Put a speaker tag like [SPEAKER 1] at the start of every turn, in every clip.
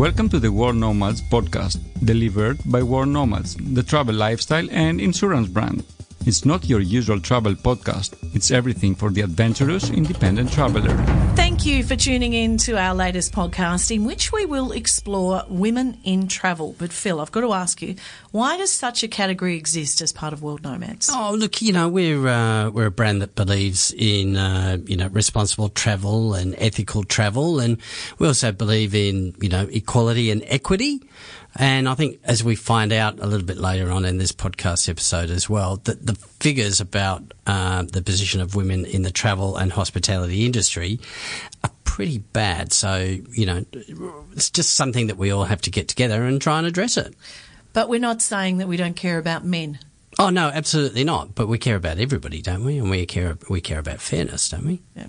[SPEAKER 1] Welcome to the World Nomads podcast, delivered by World Nomads, the travel lifestyle and insurance brand. It's not your usual travel podcast, it's everything for the adventurous independent traveler.
[SPEAKER 2] Thank you for tuning in to our latest podcast in which we will explore women in travel. But Phil, I've got to ask you, why does such a category exist as part of World Nomads?
[SPEAKER 3] Oh, look, you know, we're uh, we're a brand that believes in uh, you know responsible travel and ethical travel, and we also believe in you know equality and equity. And I think as we find out a little bit later on in this podcast episode as well, that the figures about uh, the position of women in the travel and hospitality industry pretty bad. So, you know, it's just something that we all have to get together and try and address it.
[SPEAKER 2] But we're not saying that we don't care about men.
[SPEAKER 3] Oh no, absolutely not. But we care about everybody, don't we? And we care we care about fairness, don't we?
[SPEAKER 2] Yeah,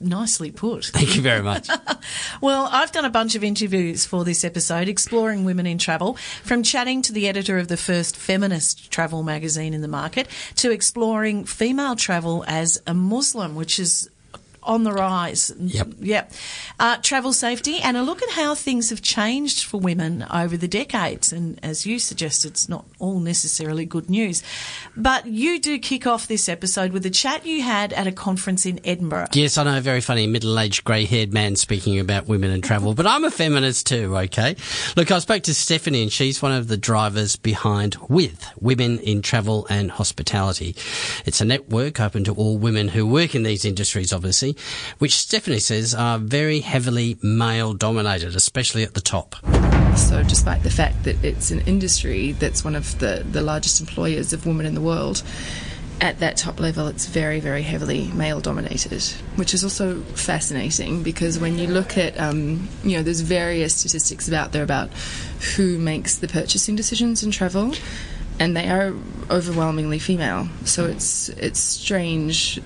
[SPEAKER 2] nicely put.
[SPEAKER 3] Thank you very much.
[SPEAKER 2] well, I've done a bunch of interviews for this episode exploring women in travel, from chatting to the editor of the first feminist travel magazine in the market to exploring female travel as a Muslim, which is on the rise.
[SPEAKER 3] Yep.
[SPEAKER 2] Yep. Uh, travel safety and a look at how things have changed for women over the decades. And as you suggested, it's not all necessarily good news. But you do kick off this episode with a chat you had at a conference in Edinburgh.
[SPEAKER 3] Yes, I know, a very funny middle aged grey haired man speaking about women and travel, but I'm a feminist too, okay? Look, I spoke to Stephanie and she's one of the drivers behind WITH, Women in Travel and Hospitality. It's a network open to all women who work in these industries, obviously which Stephanie says are very heavily male dominated, especially at the top.
[SPEAKER 4] So, despite the fact that it's an industry that's one of the, the largest employers of women in the world, at that top level, it's very, very heavily male dominated, which is also fascinating because when you look at, um, you know, there's various statistics out there about who makes the purchasing decisions in travel and they are overwhelmingly female. So it's it's strange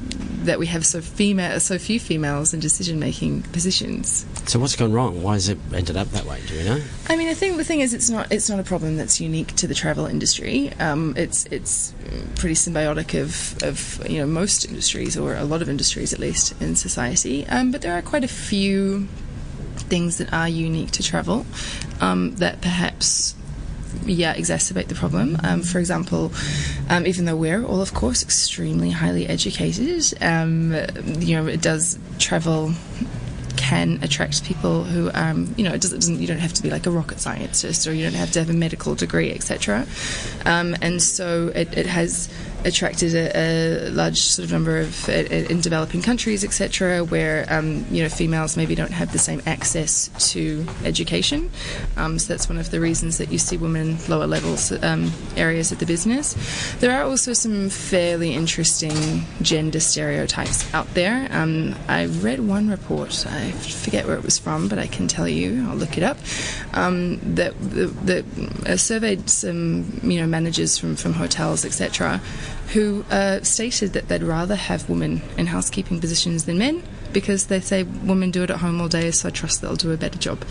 [SPEAKER 4] that we have so female so few females in decision making positions.
[SPEAKER 3] So what's gone wrong? Why has it ended up that way? Do we know?
[SPEAKER 4] I mean, I think the thing is, it's not it's not a problem that's unique to the travel industry. Um, it's it's pretty symbiotic of of you know most industries or a lot of industries at least in society. Um, but there are quite a few things that are unique to travel um, that perhaps yeah, exacerbate the problem. Um, for example, um, even though we're all, of course, extremely highly educated, um, you know, it does travel can attract people who, um, you know, it doesn't, you don't have to be like a rocket scientist or you don't have to have a medical degree, etc. Um, and so it, it has attracted a, a, large sort of number of uh, in developing countries, etc., where um, you know females maybe don't have the same access to education. Um, so that's one of the reasons that you see women in lower levels um, areas of the business. There are also some fairly interesting gender stereotypes out there. Um, I read one report. I forget where it was from, but I can tell you. I'll look it up. Um, that that uh, surveyed some you know managers from from hotels, etc who uh, stated that they'd rather have women in housekeeping positions than men because they say women do it at home all day, so I trust they'll do a better job.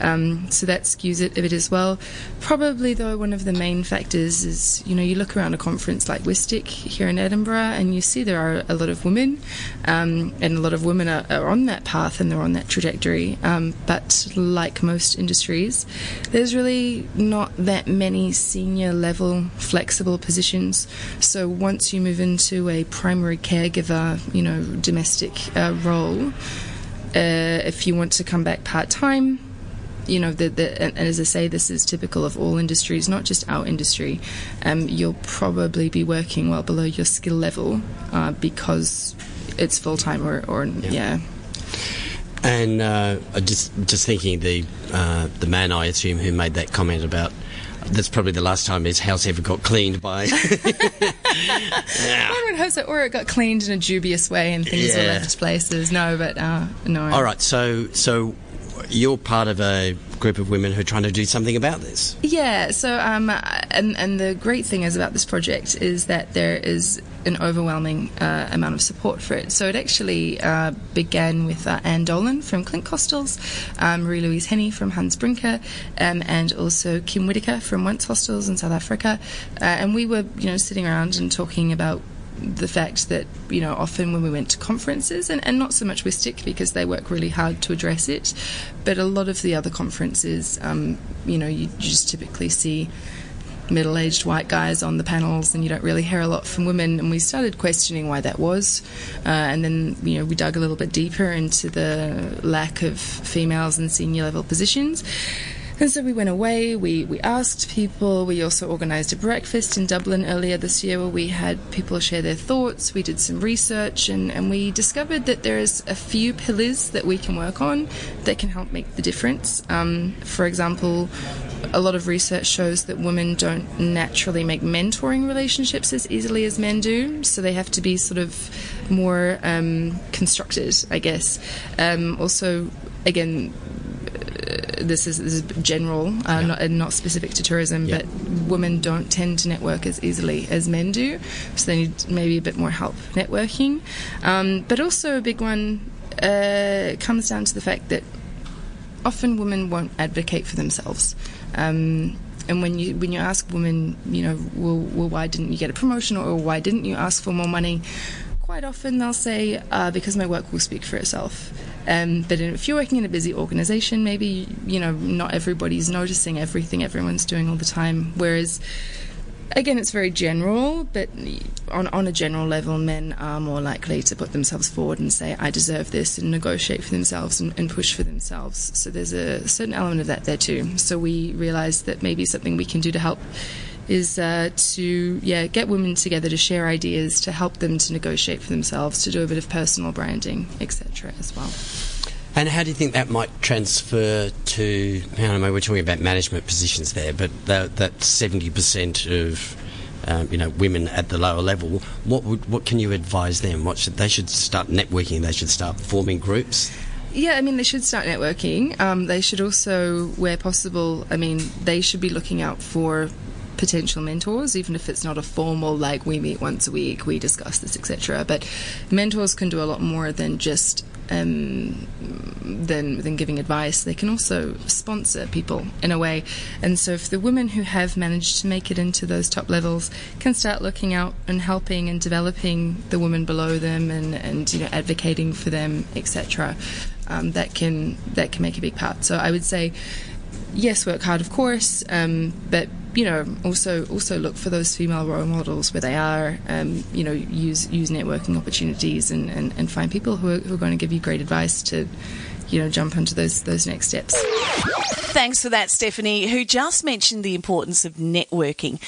[SPEAKER 4] Um, so that skews it a bit as well. Probably, though, one of the main factors is you know, you look around a conference like WYSTC here in Edinburgh and you see there are a lot of women, um, and a lot of women are, are, on that path and they're on that trajectory. Um, but like most industries, there's really not that many senior level flexible positions. So once you move into a primary caregiver, you know, domestic uh, role, role, uh, if you want to come back part time, you know, the, the, and, as I say, this is typical of all industries, not just our industry. Um, you'll probably be working well below your skill level uh, because it's full time or, or yeah. yeah.
[SPEAKER 3] And uh, just just thinking the uh, the man I assume who made that comment about that's probably the last time his house ever got cleaned by. yeah.
[SPEAKER 4] I would hope so, or it got cleaned in a dubious way and things yeah. were left places. No, but uh, no.
[SPEAKER 3] All right, so so you're part of a group of women who are trying to do something about this.
[SPEAKER 4] Yeah. So, um, and and the great thing is about this project is that there is an overwhelming uh, amount of support for it. So it actually uh, began with uh, Anne Dolan from Clink Hostels, um, Marie Louise Henny from Hans Brinker, um, and also Kim Whitaker from Once Hostels in South Africa. Uh, and we were, you know, sitting around and talking about the fact that you know often when we went to conferences and, and not so much WYSTC because they work really hard to address it, but a lot of the other conferences, um, you know, you just typically see middle aged white guys on the panels, and you don't really hear a lot from women. And we started questioning why that was. Uh, and then, you know, we dug a little bit deeper into the lack of females in senior level positions. And so we went away, we, we asked people, we also organised a breakfast in Dublin earlier this year where we had people share their thoughts, we did some research, and, and we discovered that there's a few pillars that we can work on that can help make the difference. Um, for example, a lot of research shows that women don't naturally make mentoring relationships as easily as men do, so they have to be sort of more um, constructed, I guess. Um, also, again, this is, this is general, uh, yeah. not, and not specific to tourism, yeah. but women don't tend to network as easily as men do, so they need maybe a bit more help networking. Um, but also, a big one uh, comes down to the fact that often women won't advocate for themselves. Um, and when you when you ask women, you know, well, well, why didn't you get a promotion, or why didn't you ask for more money? Quite often they'll say, uh, because my work will speak for itself. Um, but if you're working in a busy organization, maybe, you know, not everybody's noticing everything everyone's doing all the time. Whereas, again, it's very general, but on, on a general level, men are more likely to put themselves forward and say, I deserve this, and negotiate for themselves and, and push for themselves. So there's a certain element of that there too. So we realized that maybe something we can do to help is uh, to yeah get women together to share ideas, to help them to negotiate for themselves, to do a bit of personal branding, etc. as well.
[SPEAKER 3] And how do you think that might transfer to? I don't know. We're talking about management positions there, but that, that seventy percent of um, you know women at the lower level. What would what can you advise them? What should they should start networking? They should start forming groups.
[SPEAKER 4] Yeah, I mean, they should start networking. Um, they should also, where possible, I mean, they should be looking out for potential mentors, even if it's not a formal like we meet once a week, we discuss this, etc. But mentors can do a lot more than just um, than than giving advice. They can also sponsor people in a way. And so, if the women who have managed to make it into those top levels can start looking out and helping and developing the women below them and and you know advocating for them, etc. Um, that can that can make a big part. So I would say yes, work hard, of course, um, but you know, also also look for those female role models where they are. Um, you know, use use networking opportunities and, and, and find people who are, who are going to give you great advice to, you know, jump into those those next steps.
[SPEAKER 2] Thanks for that, Stephanie, who just mentioned the importance of networking.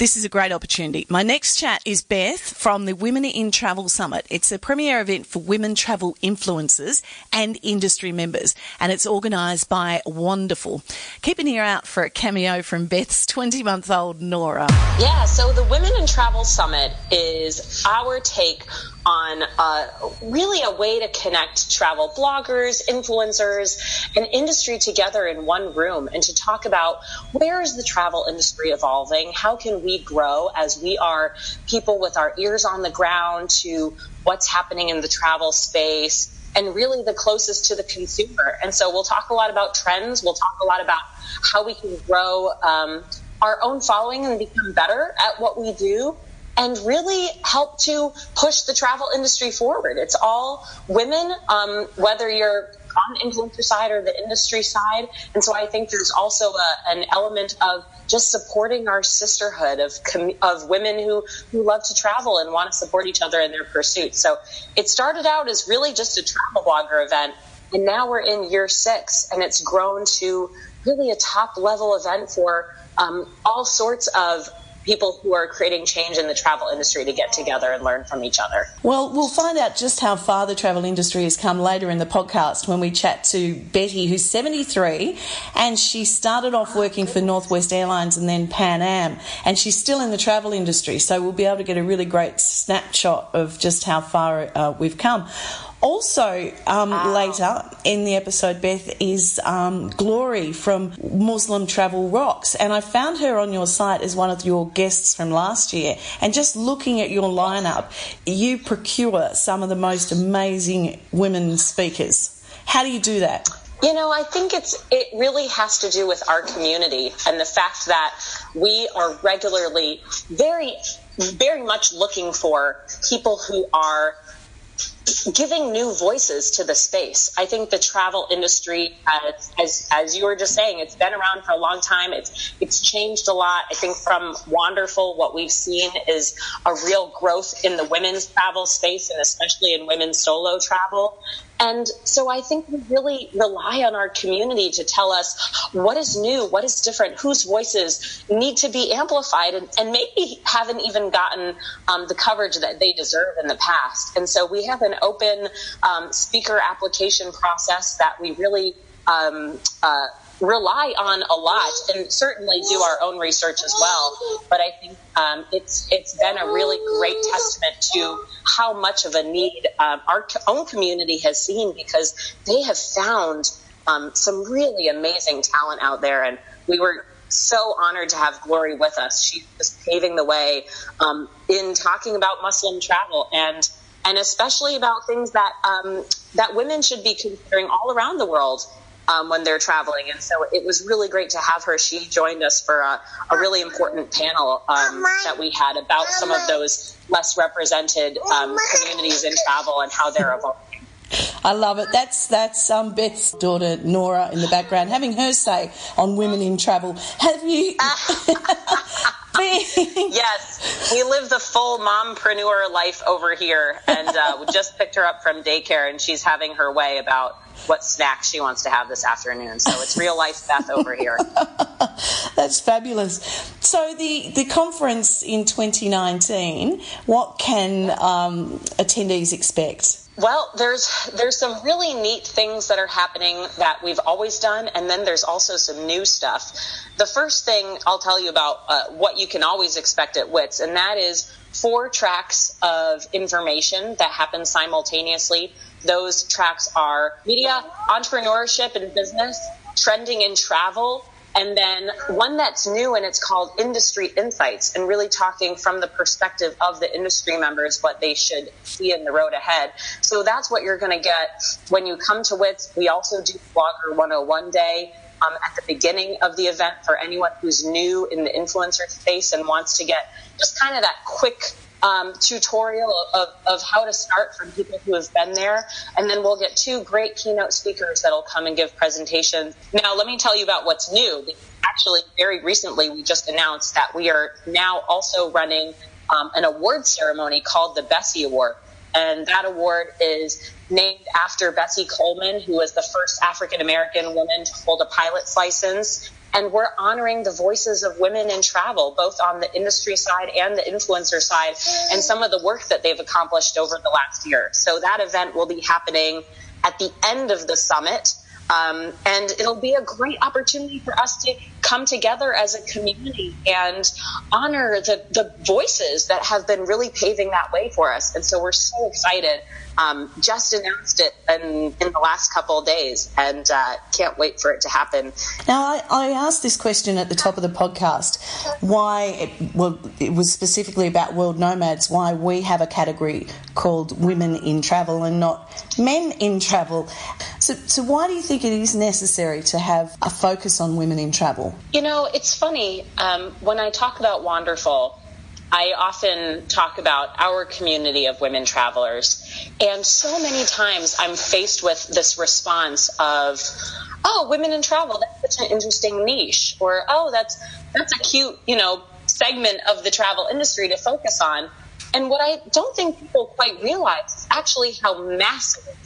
[SPEAKER 2] This is a great opportunity. My next chat is Beth from the Women in Travel Summit. It's a premier event for women travel influencers and industry members, and it's organised by Wanderful. Keep an ear out for a cameo from Beth's 20 month old Nora.
[SPEAKER 5] Yeah, so the Women in Travel Summit is our take on uh, really a way to connect travel bloggers, influencers, and industry together in one room and to talk about where is the travel industry evolving? How can we grow as we are people with our ears on the ground to what's happening in the travel space? And really the closest to the consumer. And so we'll talk a lot about trends. We'll talk a lot about how we can grow um, our own following and become better at what we do and really help to push the travel industry forward. It's all women, um, whether you're on the influencer side or the industry side. And so I think there's also a, an element of just supporting our sisterhood of com- of women who who love to travel and want to support each other in their pursuit. So it started out as really just a travel blogger event, and now we're in year six, and it's grown to really a top level event for um, all sorts of people who are creating change in the travel industry to get together and learn from each other.
[SPEAKER 2] Well, we'll find out just how far the travel industry has come later in the podcast when we chat to Betty, who's 73, and she started off working for Northwest Airlines and then Pan Am, and she's still in the travel industry. So we'll be able to get a really great snapshot of just how far uh, we've come. Also, um, wow. later in the episode, Beth is um, Glory from Muslim Travel Rocks, and I found her on your site as one of your guests from last year. And just looking at your lineup, you procure some of the most amazing women speakers. How do you do that?
[SPEAKER 5] You know, I think it's it really has to do with our community and the fact that we are regularly very very much looking for people who are giving new voices to the space. I think the travel industry, as, as, as you were just saying, it's been around for a long time. It's it's changed a lot. I think from Wanderful, what we've seen is a real growth in the women's travel space, and especially in women's solo travel. And so I think we really rely on our community to tell us what is new, what is different, whose voices need to be amplified, and, and maybe haven't even gotten um, the coverage that they deserve in the past. And so we have an open um, speaker application process that we really um, uh, rely on a lot and certainly do our own research as well. But I think um, it's it's been a really great testament to how much of a need um, our own community has seen because they have found um, some really amazing talent out there, and we were so honored to have Glory with us. She was paving the way um, in talking about Muslim travel and and especially about things that um, that women should be considering all around the world um, when they're traveling. And so it was really great to have her. She joined us for a, a really important panel um, that we had about some of those less represented um, communities in travel and how they're evolving.
[SPEAKER 2] I love it. That's that's um, Beth's daughter Nora in the background having her say on women in travel. Have you?
[SPEAKER 5] yes, we live the full mompreneur life over here, and uh, we just picked her up from daycare, and she's having her way about what snacks she wants to have this afternoon. So it's real life Beth over here.
[SPEAKER 2] That's fabulous. So the the conference in 2019, what can um, attendees expect?
[SPEAKER 5] Well, there's there's some really neat things that are happening that we've always done, and then there's also some new stuff. The first thing I'll tell you about uh, what you can always expect at WITS, and that is four tracks of information that happen simultaneously. Those tracks are media, entrepreneurship and business, trending in travel, and then one that's new and it's called Industry Insights and really talking from the perspective of the industry members what they should see in the road ahead. So that's what you're going to get when you come to WITS. We also do Blogger 101 Day. Um, at the beginning of the event for anyone who's new in the influencer space and wants to get just kind of that quick um, tutorial of, of how to start from people who have been there. And then we'll get two great keynote speakers that'll come and give presentations. Now, let me tell you about what's new. Actually, very recently, we just announced that we are now also running um, an award ceremony called the Bessie Award. And that award is named after Bessie Coleman, who was the first African American woman to hold a pilot's license and we're honoring the voices of women in travel, both on the industry side and the influencer side, and some of the work that they've accomplished over the last year. So that event will be happening at the end of the summit. Um, and it'll be a great opportunity for us to come together as a community and honor the, the voices that have been really paving that way for us. And so we're so excited um, just announced it in, in the last couple of days and uh, can't wait for it to happen.
[SPEAKER 2] Now, I, I, asked this question at the top of the podcast why, it, well, it was specifically about world nomads, why we have a category called women in travel and not men in travel. So, so why do you think it is necessary to have a focus on women in travel?
[SPEAKER 5] You know, it's funny. Um, when I talk about Wanderful, I often talk about our community of women travelers. And so many times I'm faced with this response of, oh, women in travel, that's such an interesting niche. Or, oh, that's, that's a cute, you know, segment of the travel industry to focus on. And what I don't think people quite realize is actually how massive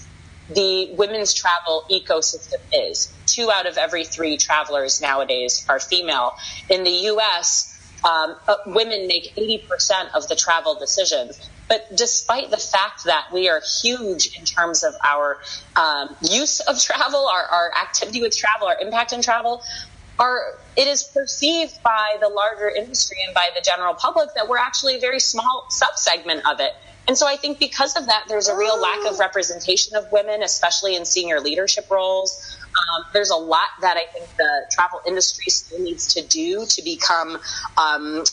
[SPEAKER 5] the women's travel ecosystem is. Two out of every three travelers nowadays are female. In the US, um, uh, women make 80% of the travel decisions. But despite the fact that we are huge in terms of our um, use of travel, our, our activity with travel, our impact in travel, our, it is perceived by the larger industry and by the general public that we're actually a very small subsegment of it. And so I think because of that, there's a real lack of representation of women, especially in senior leadership roles. Um, there's a lot that I think the travel industry still needs to do to become um,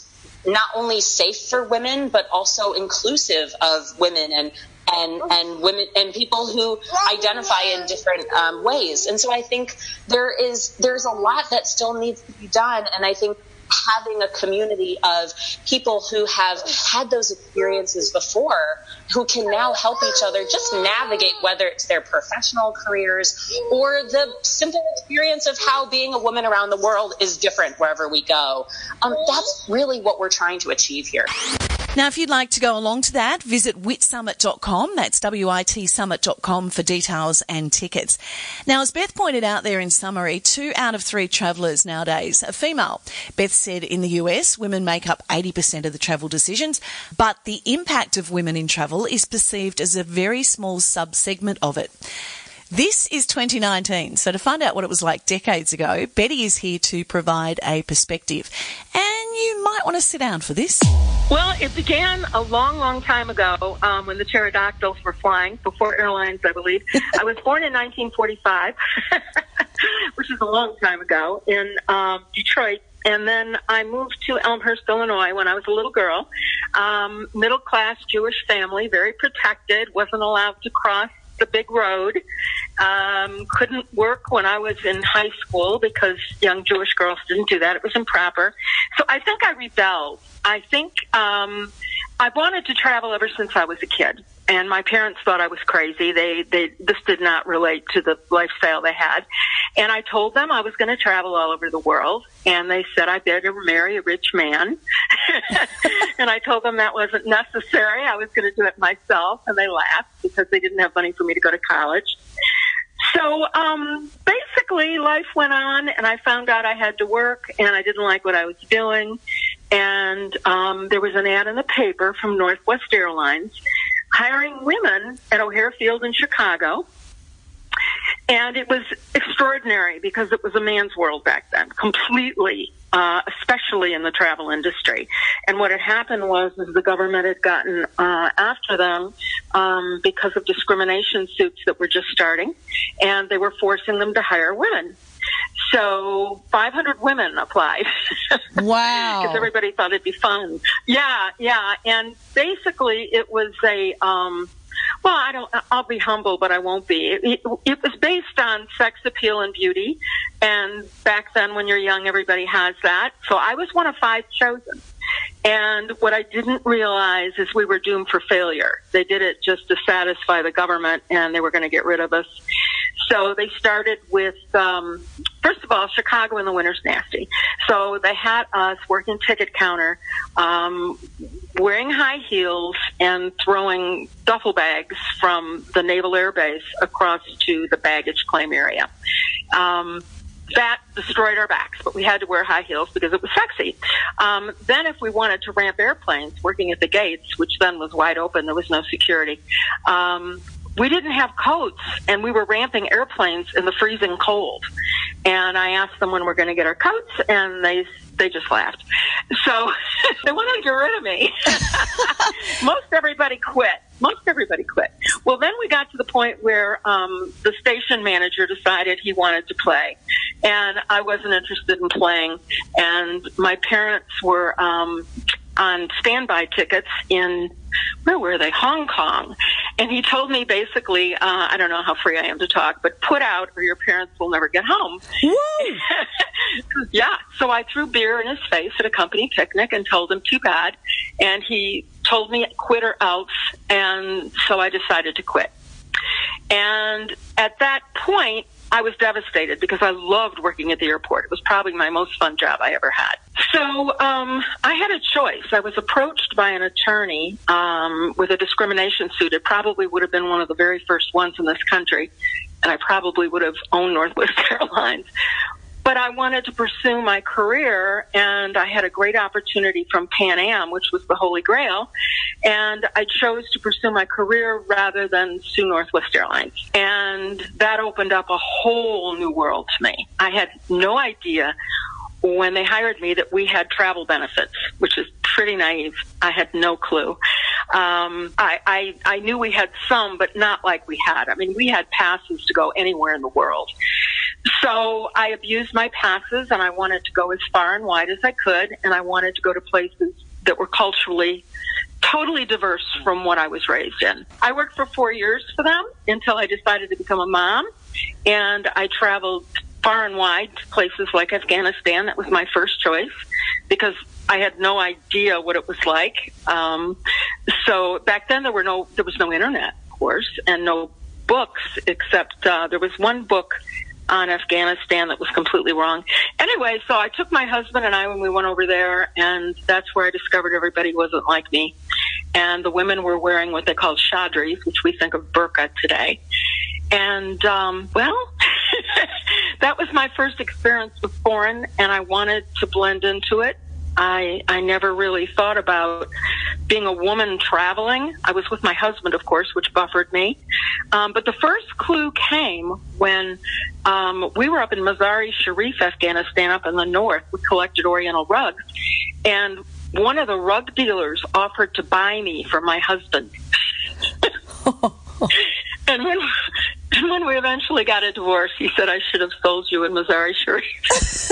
[SPEAKER 5] not only safe for women, but also inclusive of women and and and women and people who identify in different um, ways. And so I think there is there's a lot that still needs to be done, and I think having a community of people who have had those experiences before who can now help each other just navigate whether it's their professional careers or the simple experience of how being a woman around the world is different wherever we go. Um, that's really what we're trying to achieve here.
[SPEAKER 2] Now, if you'd like to go along to that, visit witsummit.com. That's W-I-T summit.com for details and tickets. Now, as Beth pointed out there in summary, two out of three travellers nowadays are female. Beth said in the US, women make up 80% of the travel decisions, but the impact of women in travel is perceived as a very small subsegment of it. This is 2019, so to find out what it was like decades ago, Betty is here to provide a perspective. And you might want to sit down for this.
[SPEAKER 6] Well, it began a long, long time ago um, when the pterodactyls were flying, before airlines, I believe. I was born in 1945, which is a long time ago, in um, Detroit. And then I moved to Elmhurst, Illinois when I was a little girl. Um, middle class Jewish family, very protected, wasn't allowed to cross the big road. Um, couldn't work when I was in high school because young Jewish girls didn't do that. It was improper. So I think I rebelled. I think um, I wanted to travel ever since I was a kid and my parents thought I was crazy. They they this did not relate to the lifestyle they had, and I told them I was going to travel all over the world, and they said I better marry a rich man, and I told them that wasn't necessary. I was going to do it myself, and they laughed because they didn't have money for me to go to college. So um, basically, life went on, and I found out I had to work, and I didn't like what I was doing. And um, there was an ad in the paper from Northwest Airlines hiring women at O'Hare Field in Chicago. And it was extraordinary because it was a man's world back then, completely, uh, especially in the travel industry. And what had happened was is the government had gotten uh, after them um, because of discrimination suits that were just starting, and they were forcing them to hire women. So 500 women applied.
[SPEAKER 2] Wow.
[SPEAKER 6] Because everybody thought it'd be fun. Yeah, yeah. And basically it was a, um, well, I don't, I'll be humble, but I won't be. It, it, was based on sex appeal and beauty. And back then when you're young, everybody has that. So I was one of five chosen. And what I didn't realize is we were doomed for failure. They did it just to satisfy the government and they were going to get rid of us. So they started with, um, first of all, Chicago in the winter's nasty. So they had us working ticket counter, um, wearing high heels and throwing duffel bags from the Naval Air Base across to the baggage claim area. Um, that destroyed our backs, but we had to wear high heels because it was sexy. Um, then, if we wanted to ramp airplanes, working at the gates, which then was wide open, there was no security. Um, we didn't have coats and we were ramping airplanes in the freezing cold. And I asked them when we're going to get our coats and they they just laughed. So they wanted to get rid of me. Most everybody quit. Most everybody quit. Well, then we got to the point where um, the station manager decided he wanted to play, and I wasn't interested in playing. And my parents were um, on standby tickets in where were they? Hong Kong. And he told me basically, uh, I don't know how free I am to talk, but put out or your parents will never get home. yeah. So I threw beer in his face at a company picnic and told him too bad. And he told me quit or else. And so I decided to quit. And at that point, I was devastated because I loved working at the airport. It was probably my most fun job I ever had. So um, I had a choice. I was approached by an attorney um, with a discrimination suit. It probably would have been one of the very first ones in this country, and I probably would have owned Northwest Airlines but I wanted to pursue my career and I had a great opportunity from Pan Am, which was the Holy Grail. And I chose to pursue my career rather than sue Northwest Airlines. And that opened up a whole new world to me. I had no idea when they hired me that we had travel benefits, which is pretty naive. I had no clue. Um, I, I, I knew we had some, but not like we had. I mean, we had passes to go anywhere in the world. So I abused my passes and I wanted to go as far and wide as I could and I wanted to go to places that were culturally totally diverse from what I was raised in. I worked for four years for them until I decided to become a mom and I traveled far and wide to places like Afghanistan. That was my first choice because I had no idea what it was like. Um, so back then there were no there was no internet, of course, and no books except uh, there was one book on Afghanistan that was completely wrong. Anyway, so I took my husband and I when we went over there, and that's where I discovered everybody wasn't like me. And the women were wearing what they called chadris, which we think of burqa today. And, um, well, that was my first experience with foreign, and I wanted to blend into it. I I never really thought about being a woman traveling. I was with my husband, of course, which buffered me. Um, but the first clue came when um, we were up in Mazar-e Sharif, Afghanistan, up in the north. We collected Oriental rugs, and one of the rug dealers offered to buy me for my husband. and when and when we eventually got a divorce, he said I should have sold you in Mazar-e Sharif.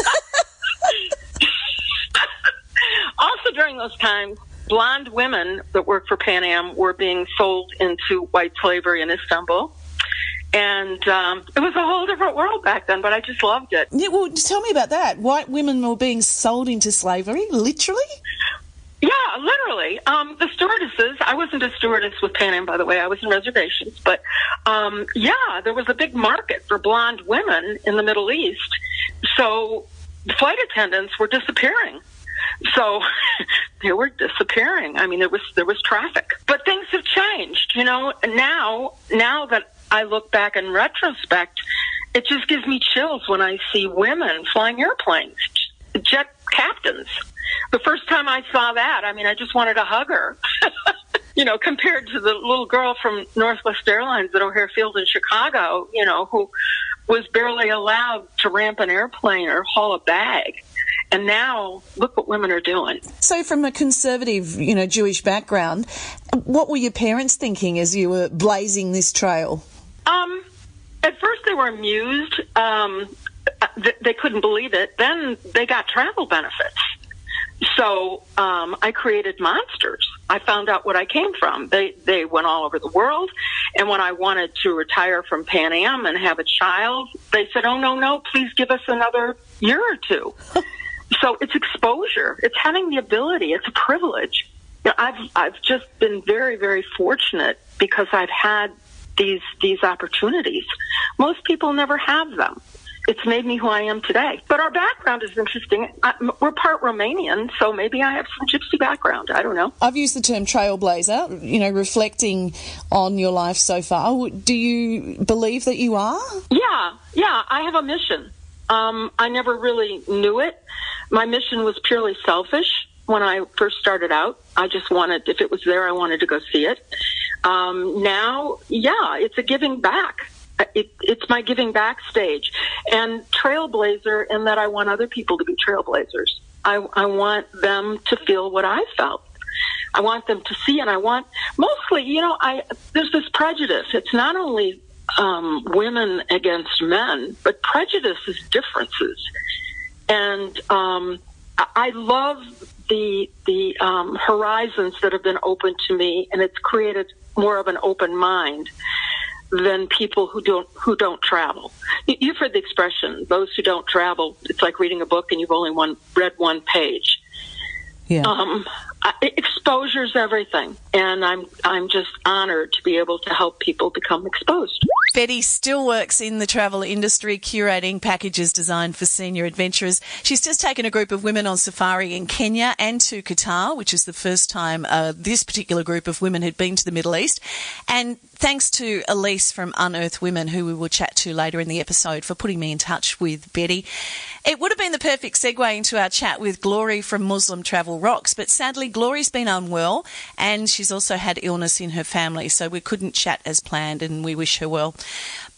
[SPEAKER 6] also during those times, blonde women that worked for Pan Am were being sold into white slavery in Istanbul. And um, it was a whole different world back then, but I just loved it.
[SPEAKER 2] Yeah, well, tell me about that. White women were being sold into slavery, literally?
[SPEAKER 6] Yeah, literally. Um, the stewardesses, I wasn't a stewardess with Pan Am, by the way. I was in reservations. But um, yeah, there was a big market for blonde women in the Middle East. So flight attendants were disappearing. So they were disappearing. I mean, there was there was traffic, but things have changed. You know, now now that I look back in retrospect, it just gives me chills when I see women flying airplanes, jet captains. The first time I saw that, I mean, I just wanted to hug her. you know, compared to the little girl from Northwest Airlines at O'Hare Field in Chicago, you know, who was barely allowed to ramp an airplane or haul a bag. And now, look what women are doing.
[SPEAKER 2] So, from a conservative, you know, Jewish background, what were your parents thinking as you were blazing this trail?
[SPEAKER 6] Um, at first, they were amused. Um, they couldn't believe it. Then they got travel benefits. So um, I created monsters. I found out what I came from. They they went all over the world, and when I wanted to retire from Pan Am and have a child, they said, "Oh no, no, please give us another year or two. so it's exposure. It's having the ability. It's a privilege. You know, I've I've just been very very fortunate because I've had these these opportunities. Most people never have them it's made me who I am today. But our background is interesting. I, we're part Romanian, so maybe I have some gypsy background. I don't know.
[SPEAKER 2] I've used the term trailblazer, you know, reflecting on your life so far. Do you believe that you are?
[SPEAKER 6] Yeah, yeah. I have a mission. Um, I never really knew it. My mission was purely selfish when I first started out. I just wanted, if it was there, I wanted to go see it. Um, now, yeah, it's a giving back it, it's my giving back stage and trailblazer in that I want other people to be trailblazers. I, I want them to feel what I felt. I want them to see, and I want mostly, you know, I there's this prejudice. It's not only um, women against men, but prejudice is differences, and um, I love the the um, horizons that have been opened to me, and it's created more of an open mind than people who don't who don't travel. You've heard the expression: those who don't travel, it's like reading a book and you've only one read one page.
[SPEAKER 2] Yeah.
[SPEAKER 6] Um, exposure's everything, and I'm I'm just honored to be able to help people become exposed.
[SPEAKER 2] Betty still works in the travel industry, curating packages designed for senior adventurers. She's just taken a group of women on safari in Kenya and to Qatar, which is the first time uh, this particular group of women had been to the Middle East. And thanks to Elise from Unearth Women, who we will chat to later in the episode, for putting me in touch with Betty. It would have been the perfect segue into our chat with Glory from Muslim Travel Rocks, but sadly, Glory's been unwell and she's also had illness in her family, so we couldn't chat as planned, and we wish her well.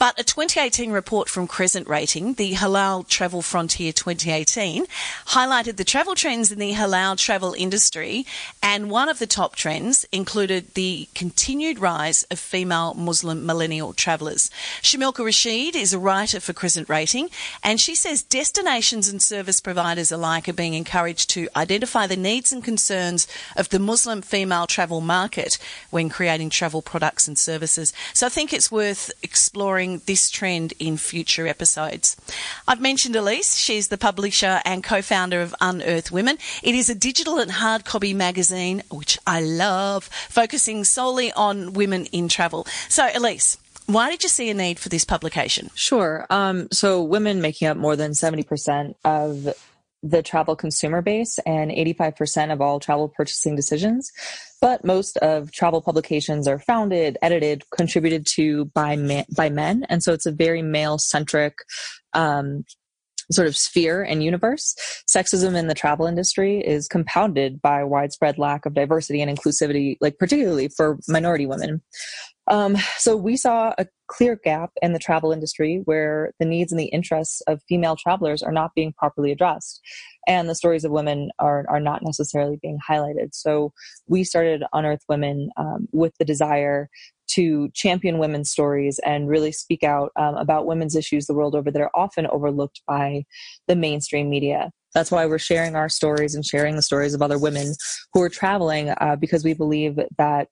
[SPEAKER 2] But a 2018 report from Crescent Rating, the Halal Travel Frontier 2018, highlighted the travel trends in the halal travel industry, and one of the top trends included the continued rise of female Muslim millennial travellers. Shamilka Rashid is a writer for Crescent Rating, and she says destinations and service providers alike are being encouraged to identify the needs and concerns of the Muslim female travel market when creating travel products and services. So I think it's worth exploring exploring this trend in future episodes. I've mentioned Elise. She's the publisher and co-founder of Unearth Women. It is a digital and hard copy magazine, which I love, focusing solely on women in travel. So, Elise, why did you see a need for this publication?
[SPEAKER 7] Sure. Um, so, women making up more than 70% of the travel consumer base and 85% of all travel purchasing decisions. But most of travel publications are founded, edited, contributed to by man, by men, and so it's a very male centric um, sort of sphere and universe. Sexism in the travel industry is compounded by widespread lack of diversity and inclusivity, like particularly for minority women. Um, so we saw a clear gap in the travel industry where the needs and the interests of female travelers are not being properly addressed and the stories of women are, are not necessarily being highlighted. So we started Unearth Women um, with the desire to champion women's stories and really speak out um, about women's issues the world over that are often overlooked by the mainstream media. That's why we're sharing our stories and sharing the stories of other women who are traveling uh, because we believe that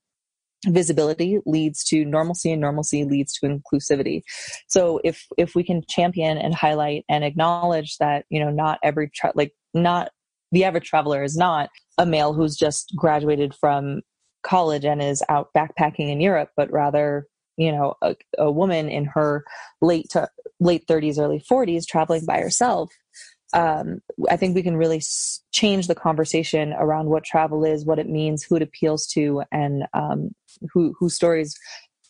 [SPEAKER 7] visibility leads to normalcy and normalcy leads to inclusivity. So if if we can champion and highlight and acknowledge that you know not every tra- like not the average traveler is not a male who's just graduated from college and is out backpacking in Europe but rather you know a, a woman in her late to late 30s early 40s traveling by herself um, I think we can really change the conversation around what travel is, what it means, who it appeals to, and um, who whose stories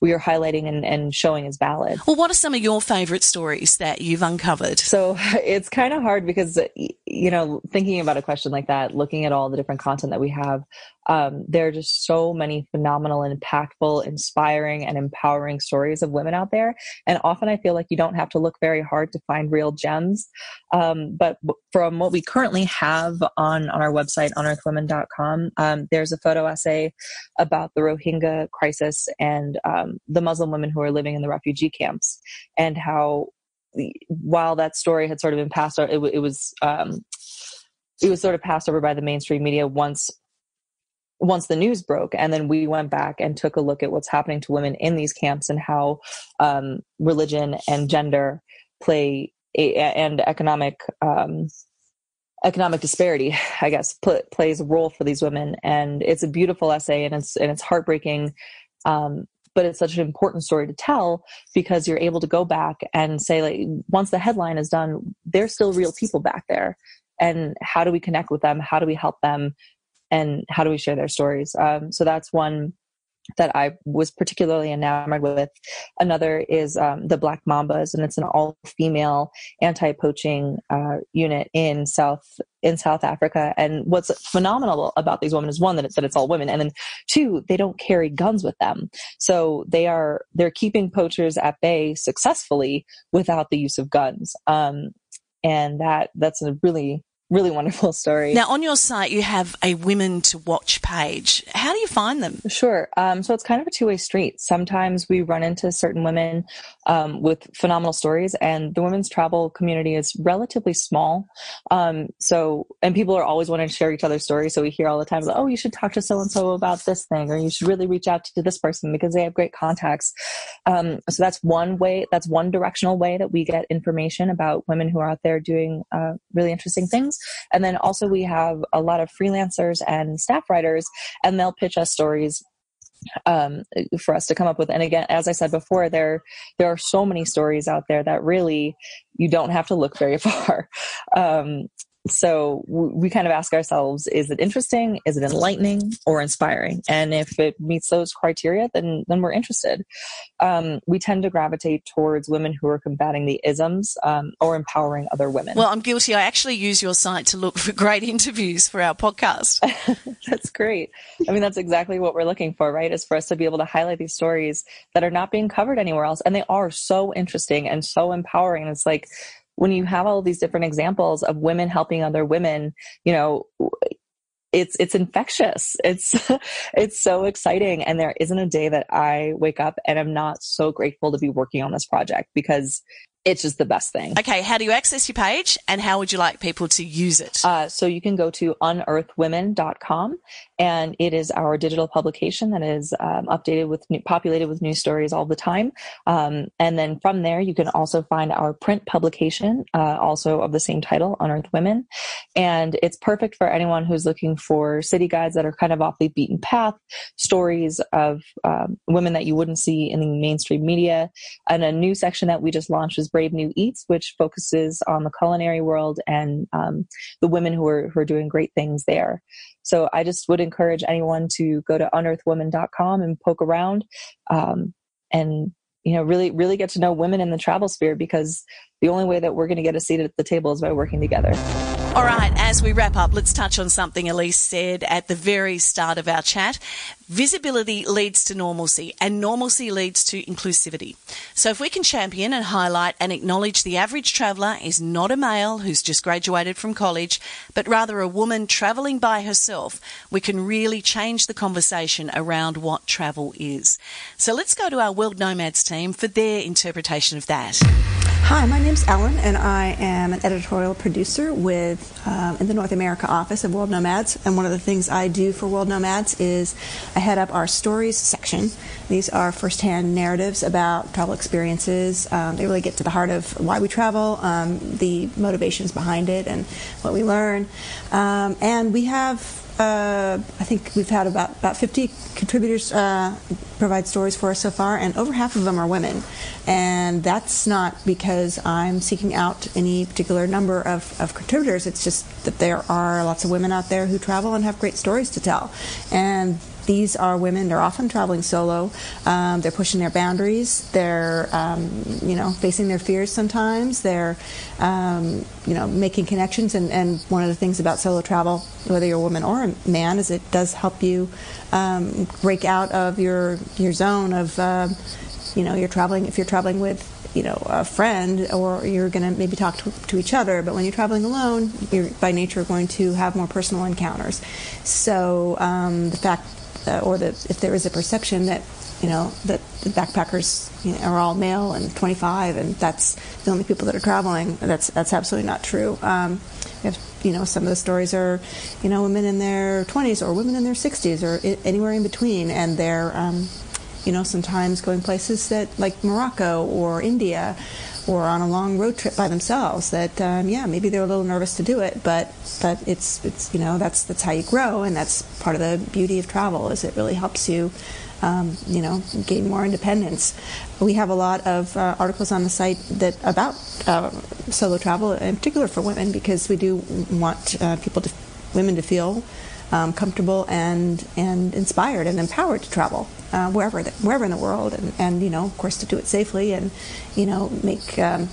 [SPEAKER 7] we are highlighting and, and showing as valid.
[SPEAKER 2] Well, what are some of your favorite stories that you've uncovered?
[SPEAKER 7] So it's kind of hard because, you know, thinking about a question like that, looking at all the different content that we have, um, there are just so many phenomenal impactful, inspiring, and empowering stories of women out there. And often I feel like you don't have to look very hard to find real gems. Um, but from what we currently have on, on our website, unearthwomen.com, um, there's a photo essay about the Rohingya crisis and um, the Muslim women who are living in the refugee camps and how while that story had sort of been passed, it, it was um, it was sort of passed over by the mainstream media once once the news broke. And then we went back and took a look at what's happening to women in these camps and how um, religion and gender play a, and economic um, economic disparity i guess pl- plays a role for these women. And it's a beautiful essay and it's and it's heartbreaking. Um, but it's such an important story to tell because you're able to go back and say like once the headline is done there's still real people back there. And how do we connect with them? How do we help them? And how do we share their stories? Um, so that's one that I was particularly enamored with. Another is um, the Black Mambas, and it's an all-female anti-poaching uh, unit in South in South Africa. And what's phenomenal about these women is one that, it, that it's all women, and then two, they don't carry guns with them, so they are they're keeping poachers at bay successfully without the use of guns. Um, and that that's a really really wonderful story.
[SPEAKER 2] Now, on your site, you have a women to watch page. How do you find them?
[SPEAKER 7] Sure. Um, so it's kind of a two way street. Sometimes we run into certain women um, with phenomenal stories, and the women's travel community is relatively small. Um, so, and people are always wanting to share each other's stories. So we hear all the time, like, oh, you should talk to so and so about this thing, or you should really reach out to this person because they have great contacts. Um, so that's one way, that's one directional way that we get information about women who are out there doing uh, really interesting things. And then also we have a lot of freelancers and staff writers, and they'll pitch us stories um, for us to come up with. And again, as I said before, there there are so many stories out there that really you don't have to look very far. Um, so we kind of ask ourselves is it interesting? Is it enlightening or inspiring? And if it meets those criteria then then we're interested. Um, we tend to gravitate towards women who are combating the isms um, or empowering other women.
[SPEAKER 2] Well i'm guilty. I actually use your site to look for great interviews for our podcast.
[SPEAKER 7] That's great. I mean that's exactly what we're looking for right? Is for us to be able to highlight these stories that are not being covered anywhere else and they are so interesting and so empowering. It's like when you have all these different examples of women helping other women, you know, it's it's infectious. It's it's so exciting and there isn't a day that I wake up and I'm not so grateful to be working on this project because it's just the best thing.
[SPEAKER 2] Okay, how do you access your page and how would you like people to use it?
[SPEAKER 7] Uh, so you can go to unearthwomen.com and it is our digital publication that is um, updated with new, populated with news stories all the time. Um, and then from there, you can also find our print publication, uh, also of the same title, Unearth Women. And it's perfect for anyone who's looking for city guides that are kind of off the beaten path, stories of um, women that you wouldn't see in the mainstream media. And a new section that we just launched is Brave New Eats, which focuses on the culinary world and um, the women who are, who are doing great things there. So I just would encourage anyone to go to unearthwomen.com and poke around um, and you know really really get to know women in the travel sphere because the only way that we're going to get a seat at the table is by working together.
[SPEAKER 2] All right, as we wrap up, let's touch on something Elise said at the very start of our chat. Visibility leads to normalcy, and normalcy leads to inclusivity. So, if we can champion and highlight and acknowledge the average traveller is not a male who's just graduated from college, but rather a woman travelling by herself, we can really change the conversation around what travel is. So, let's go to our World Nomads team for their interpretation of that.
[SPEAKER 8] Hi, my name's Ellen, and I am an editorial producer with um, in the North America office of World Nomads. And one of the things I do for World Nomads is Head up our stories section. These are firsthand narratives about travel experiences. Um, they really get to the heart of why we travel, um, the motivations behind it, and what we learn. Um, and we have uh, I think we've had about, about 50 contributors uh, provide stories for us so far, and over half of them are women. And that's not because I'm seeking out any particular number of, of contributors, it's just that there are lots of women out there who travel and have great stories to tell. And these are women. They're often traveling solo. Um, they're pushing their boundaries. They're, um, you know, facing their fears sometimes. They're, um, you know, making connections. And, and, one of the things about solo travel, whether you're a woman or a man, is it does help you um, break out of your your zone of, uh, you know, you're traveling. If you're traveling with you know a friend or you're going to maybe talk to, to, each other but when you're traveling alone you're by nature going to have more personal encounters so um, the fact or that if there is a perception that you know that the backpackers you know, are all male and 25 and that's the only people that are traveling that's that's absolutely not true. Um, have, you know some of the stories are you know women in their 20s or women in their 60s or I- anywhere in between and they're um, you know sometimes going places that like Morocco or India or on a long road trip by themselves that um, yeah maybe they're a little nervous to do it but but it's it's you know that's that's how you grow and that's part of the beauty of travel is it really helps you um, you know gain more independence. We have a lot of uh, articles on the site that about uh, solo travel in particular for women because we do want uh, people to women to feel um, comfortable and and inspired and empowered to travel uh, wherever the, wherever in the world, and, and you know, of course, to do it safely and you know make. Um,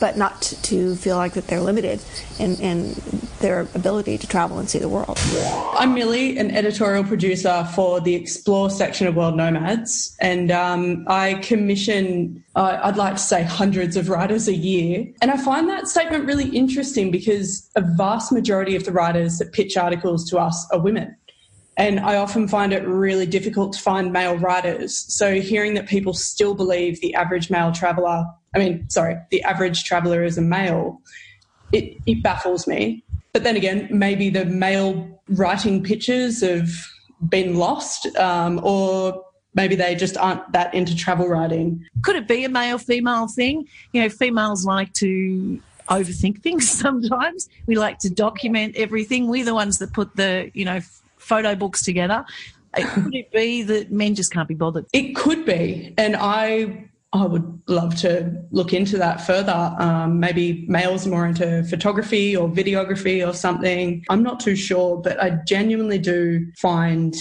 [SPEAKER 8] but not to feel like that they're limited in, in their ability to travel and see the world.
[SPEAKER 9] I'm Millie, an editorial producer for the Explore section of World Nomads, and um, I commission, uh, I'd like to say, hundreds of writers a year. And I find that statement really interesting because a vast majority of the writers that pitch articles to us are women. And I often find it really difficult to find male writers. So hearing that people still believe the average male traveler, I mean, sorry, the average traveler is a male, it, it baffles me. But then again, maybe the male writing pitches have been lost, um, or maybe they just aren't that into travel writing.
[SPEAKER 2] Could it be a male female thing? You know, females like to overthink things sometimes. We like to document everything. We're the ones that put the, you know, photo books together. Could it be that men just can't be bothered?
[SPEAKER 9] It could be. And I I would love to look into that further. Um, maybe males more into photography or videography or something. I'm not too sure, but I genuinely do find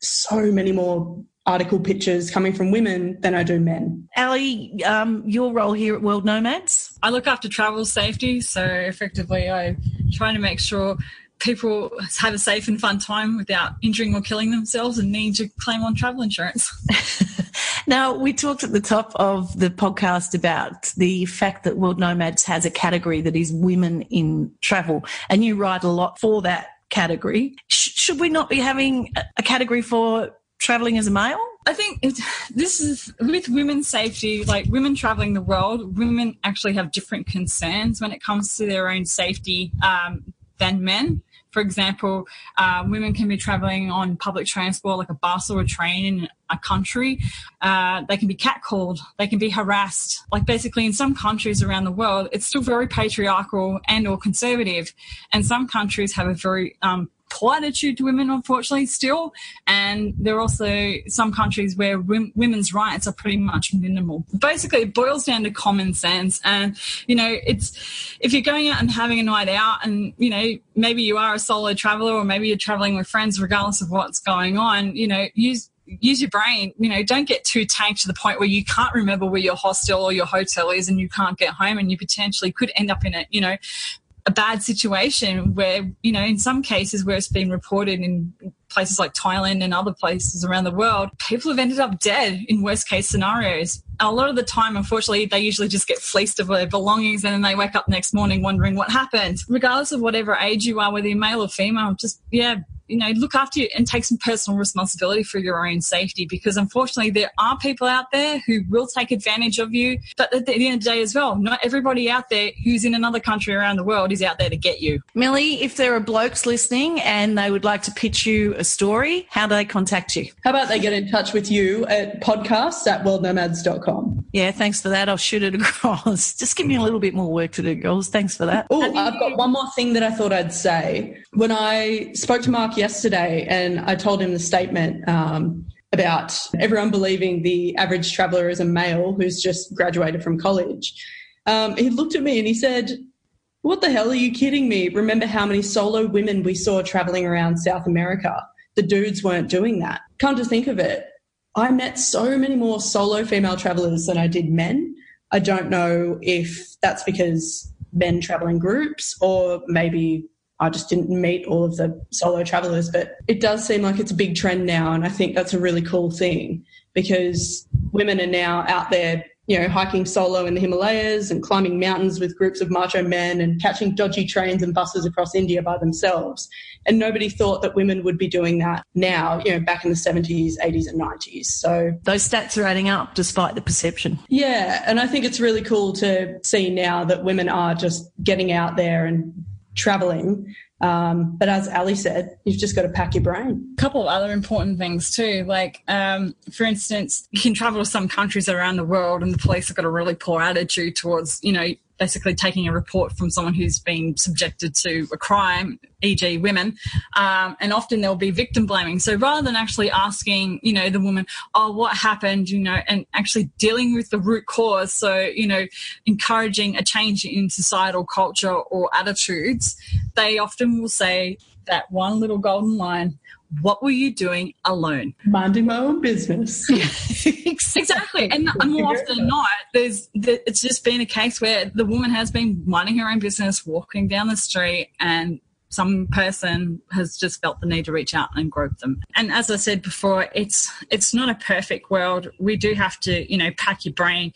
[SPEAKER 9] so many more article pictures coming from women than I do men.
[SPEAKER 2] Ali, um, your role here at World Nomads?
[SPEAKER 10] I look after travel safety, so effectively I'm trying to make sure people have a safe and fun time without injuring or killing themselves and need to claim on travel insurance.
[SPEAKER 2] now, we talked at the top of the podcast about the fact that World Nomads has a category that is women in travel, and you write a lot for that category. Sh- should we not be having a category for traveling as a male?
[SPEAKER 10] I think this is with women's safety, like women traveling the world, women actually have different concerns when it comes to their own safety um, than men. For example, uh, women can be traveling on public transport like a bus or a train in a country. Uh, they can be catcalled. They can be harassed. Like basically in some countries around the world, it's still very patriarchal and or conservative. And some countries have a very um, poor attitude to women, unfortunately, still. And there are also some countries where women's rights are pretty much minimal. Basically, it boils down to common sense. And, you know, it's if you're going out and having a night out and, you know, maybe you are a solo traveler or maybe you're traveling with friends, regardless of what's going on, you know, use use your brain. You know, don't get too tanked to the point where you can't remember where your hostel or your hotel is and you can't get home and you potentially could end up in a, you know, a bad situation where, you know, in some cases where it's been reported in places like Thailand and other places around the world, people have ended up dead in worst case scenarios. A lot of the time, unfortunately, they usually just get fleeced of their belongings and then they wake up next morning wondering what happened. Regardless of whatever age you are, whether you're male or female, just, yeah, you know, look after you and take some personal responsibility for your own safety because unfortunately there are people out there who will take advantage of you. But at the end of the day as well, not everybody out there who's in another country around the world is out there to get you.
[SPEAKER 2] Millie, if there are blokes listening and they would like to pitch you a story, how do they contact you?
[SPEAKER 9] How about they get in touch with you at podcasts at worldnomads.com?
[SPEAKER 2] Yeah, thanks for that. I'll shoot it across. Just give me a little bit more work to do, girls. Thanks for that.
[SPEAKER 9] Oh, I've got one more thing that I thought I'd say. When I spoke to Mark yesterday and I told him the statement um, about everyone believing the average traveller is a male who's just graduated from college. Um, he looked at me and he said, What the hell are you kidding me? Remember how many solo women we saw travelling around South America? The dudes weren't doing that. Come to think of it, I met so many more solo female travellers than I did men. I don't know if that's because men travel in groups or maybe I just didn't meet all of the solo travelers, but it does seem like it's a big trend now. And I think that's a really cool thing because women are now out there you know, hiking solo in the Himalayas and climbing mountains with groups of macho men and catching dodgy trains and buses across India by themselves. And nobody thought that women would be doing that now, you know, back in the 70s, 80s, and 90s. So
[SPEAKER 2] those stats are adding up despite the perception.
[SPEAKER 9] Yeah. And I think it's really cool to see now that women are just getting out there and traveling um, but as Ali said, you've just got to pack your brain.
[SPEAKER 10] A couple of other important things too, like um, for instance, you can travel to some countries around the world, and the police have got a really poor attitude towards you know basically taking a report from someone who's been subjected to a crime, e.g., women, um, and often there'll be victim blaming. So rather than actually asking, you know, the woman, oh, what happened, you know, and actually dealing with the root cause, so you know, encouraging a change in societal culture or attitudes, they often will say that one little golden line what were you doing alone?
[SPEAKER 9] Minding my own business.
[SPEAKER 10] exactly. And, more often than not, there's it's just been a case where the woman has been minding her own business, walking down the street, and some person has just felt the need to reach out and grope them. And as I said before, it's it's not a perfect world. We do have to, you know, pack your brain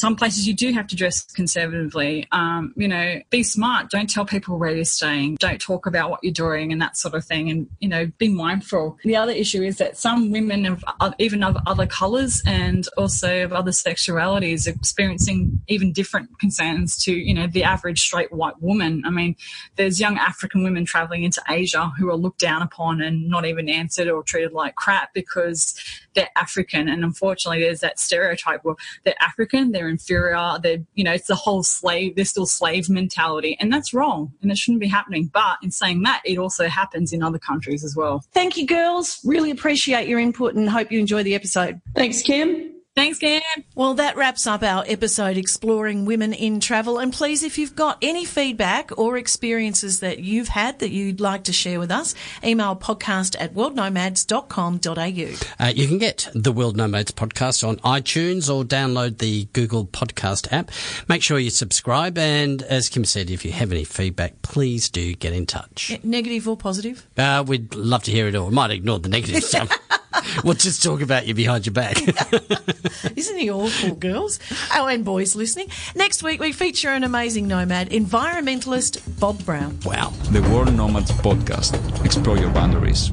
[SPEAKER 10] some places you do have to dress conservatively. Um, you know, be smart. Don't tell people where you're staying. Don't talk about what you're doing and that sort of thing. And, you know, be mindful. The other issue is that some women of even of other colours and also of other sexualities are experiencing even different concerns to, you know, the average straight white woman. I mean, there's young African women travelling into Asia who are looked down upon and not even answered or treated like crap because they're African. And unfortunately, there's that stereotype where they're African, they're inferior, they're, you know, it's the whole slave, they're still slave mentality. And that's wrong and it shouldn't be happening. But in saying that, it also happens in other countries as well.
[SPEAKER 2] Thank you, girls. Really appreciate your input and hope you enjoy the episode.
[SPEAKER 9] Thanks, Kim.
[SPEAKER 10] Thanks, Cam.
[SPEAKER 2] Well, that wraps up our episode exploring women in travel. And please, if you've got any feedback or experiences that you've had that you'd like to share with us, email podcast at worldnomads.com.au.
[SPEAKER 3] Uh, you can get the World Nomads podcast on iTunes or download the Google Podcast app. Make sure you subscribe. And as Kim said, if you have any feedback, please do get in touch.
[SPEAKER 2] Negative or positive?
[SPEAKER 3] Uh, we'd love to hear it all. We might ignore the negative stuff. we'll just talk about you behind your back.
[SPEAKER 2] Isn't he awful, girls? Oh, and boys listening. Next week, we feature an amazing nomad, environmentalist Bob Brown.
[SPEAKER 3] Wow.
[SPEAKER 1] The World Nomads Podcast. Explore your boundaries.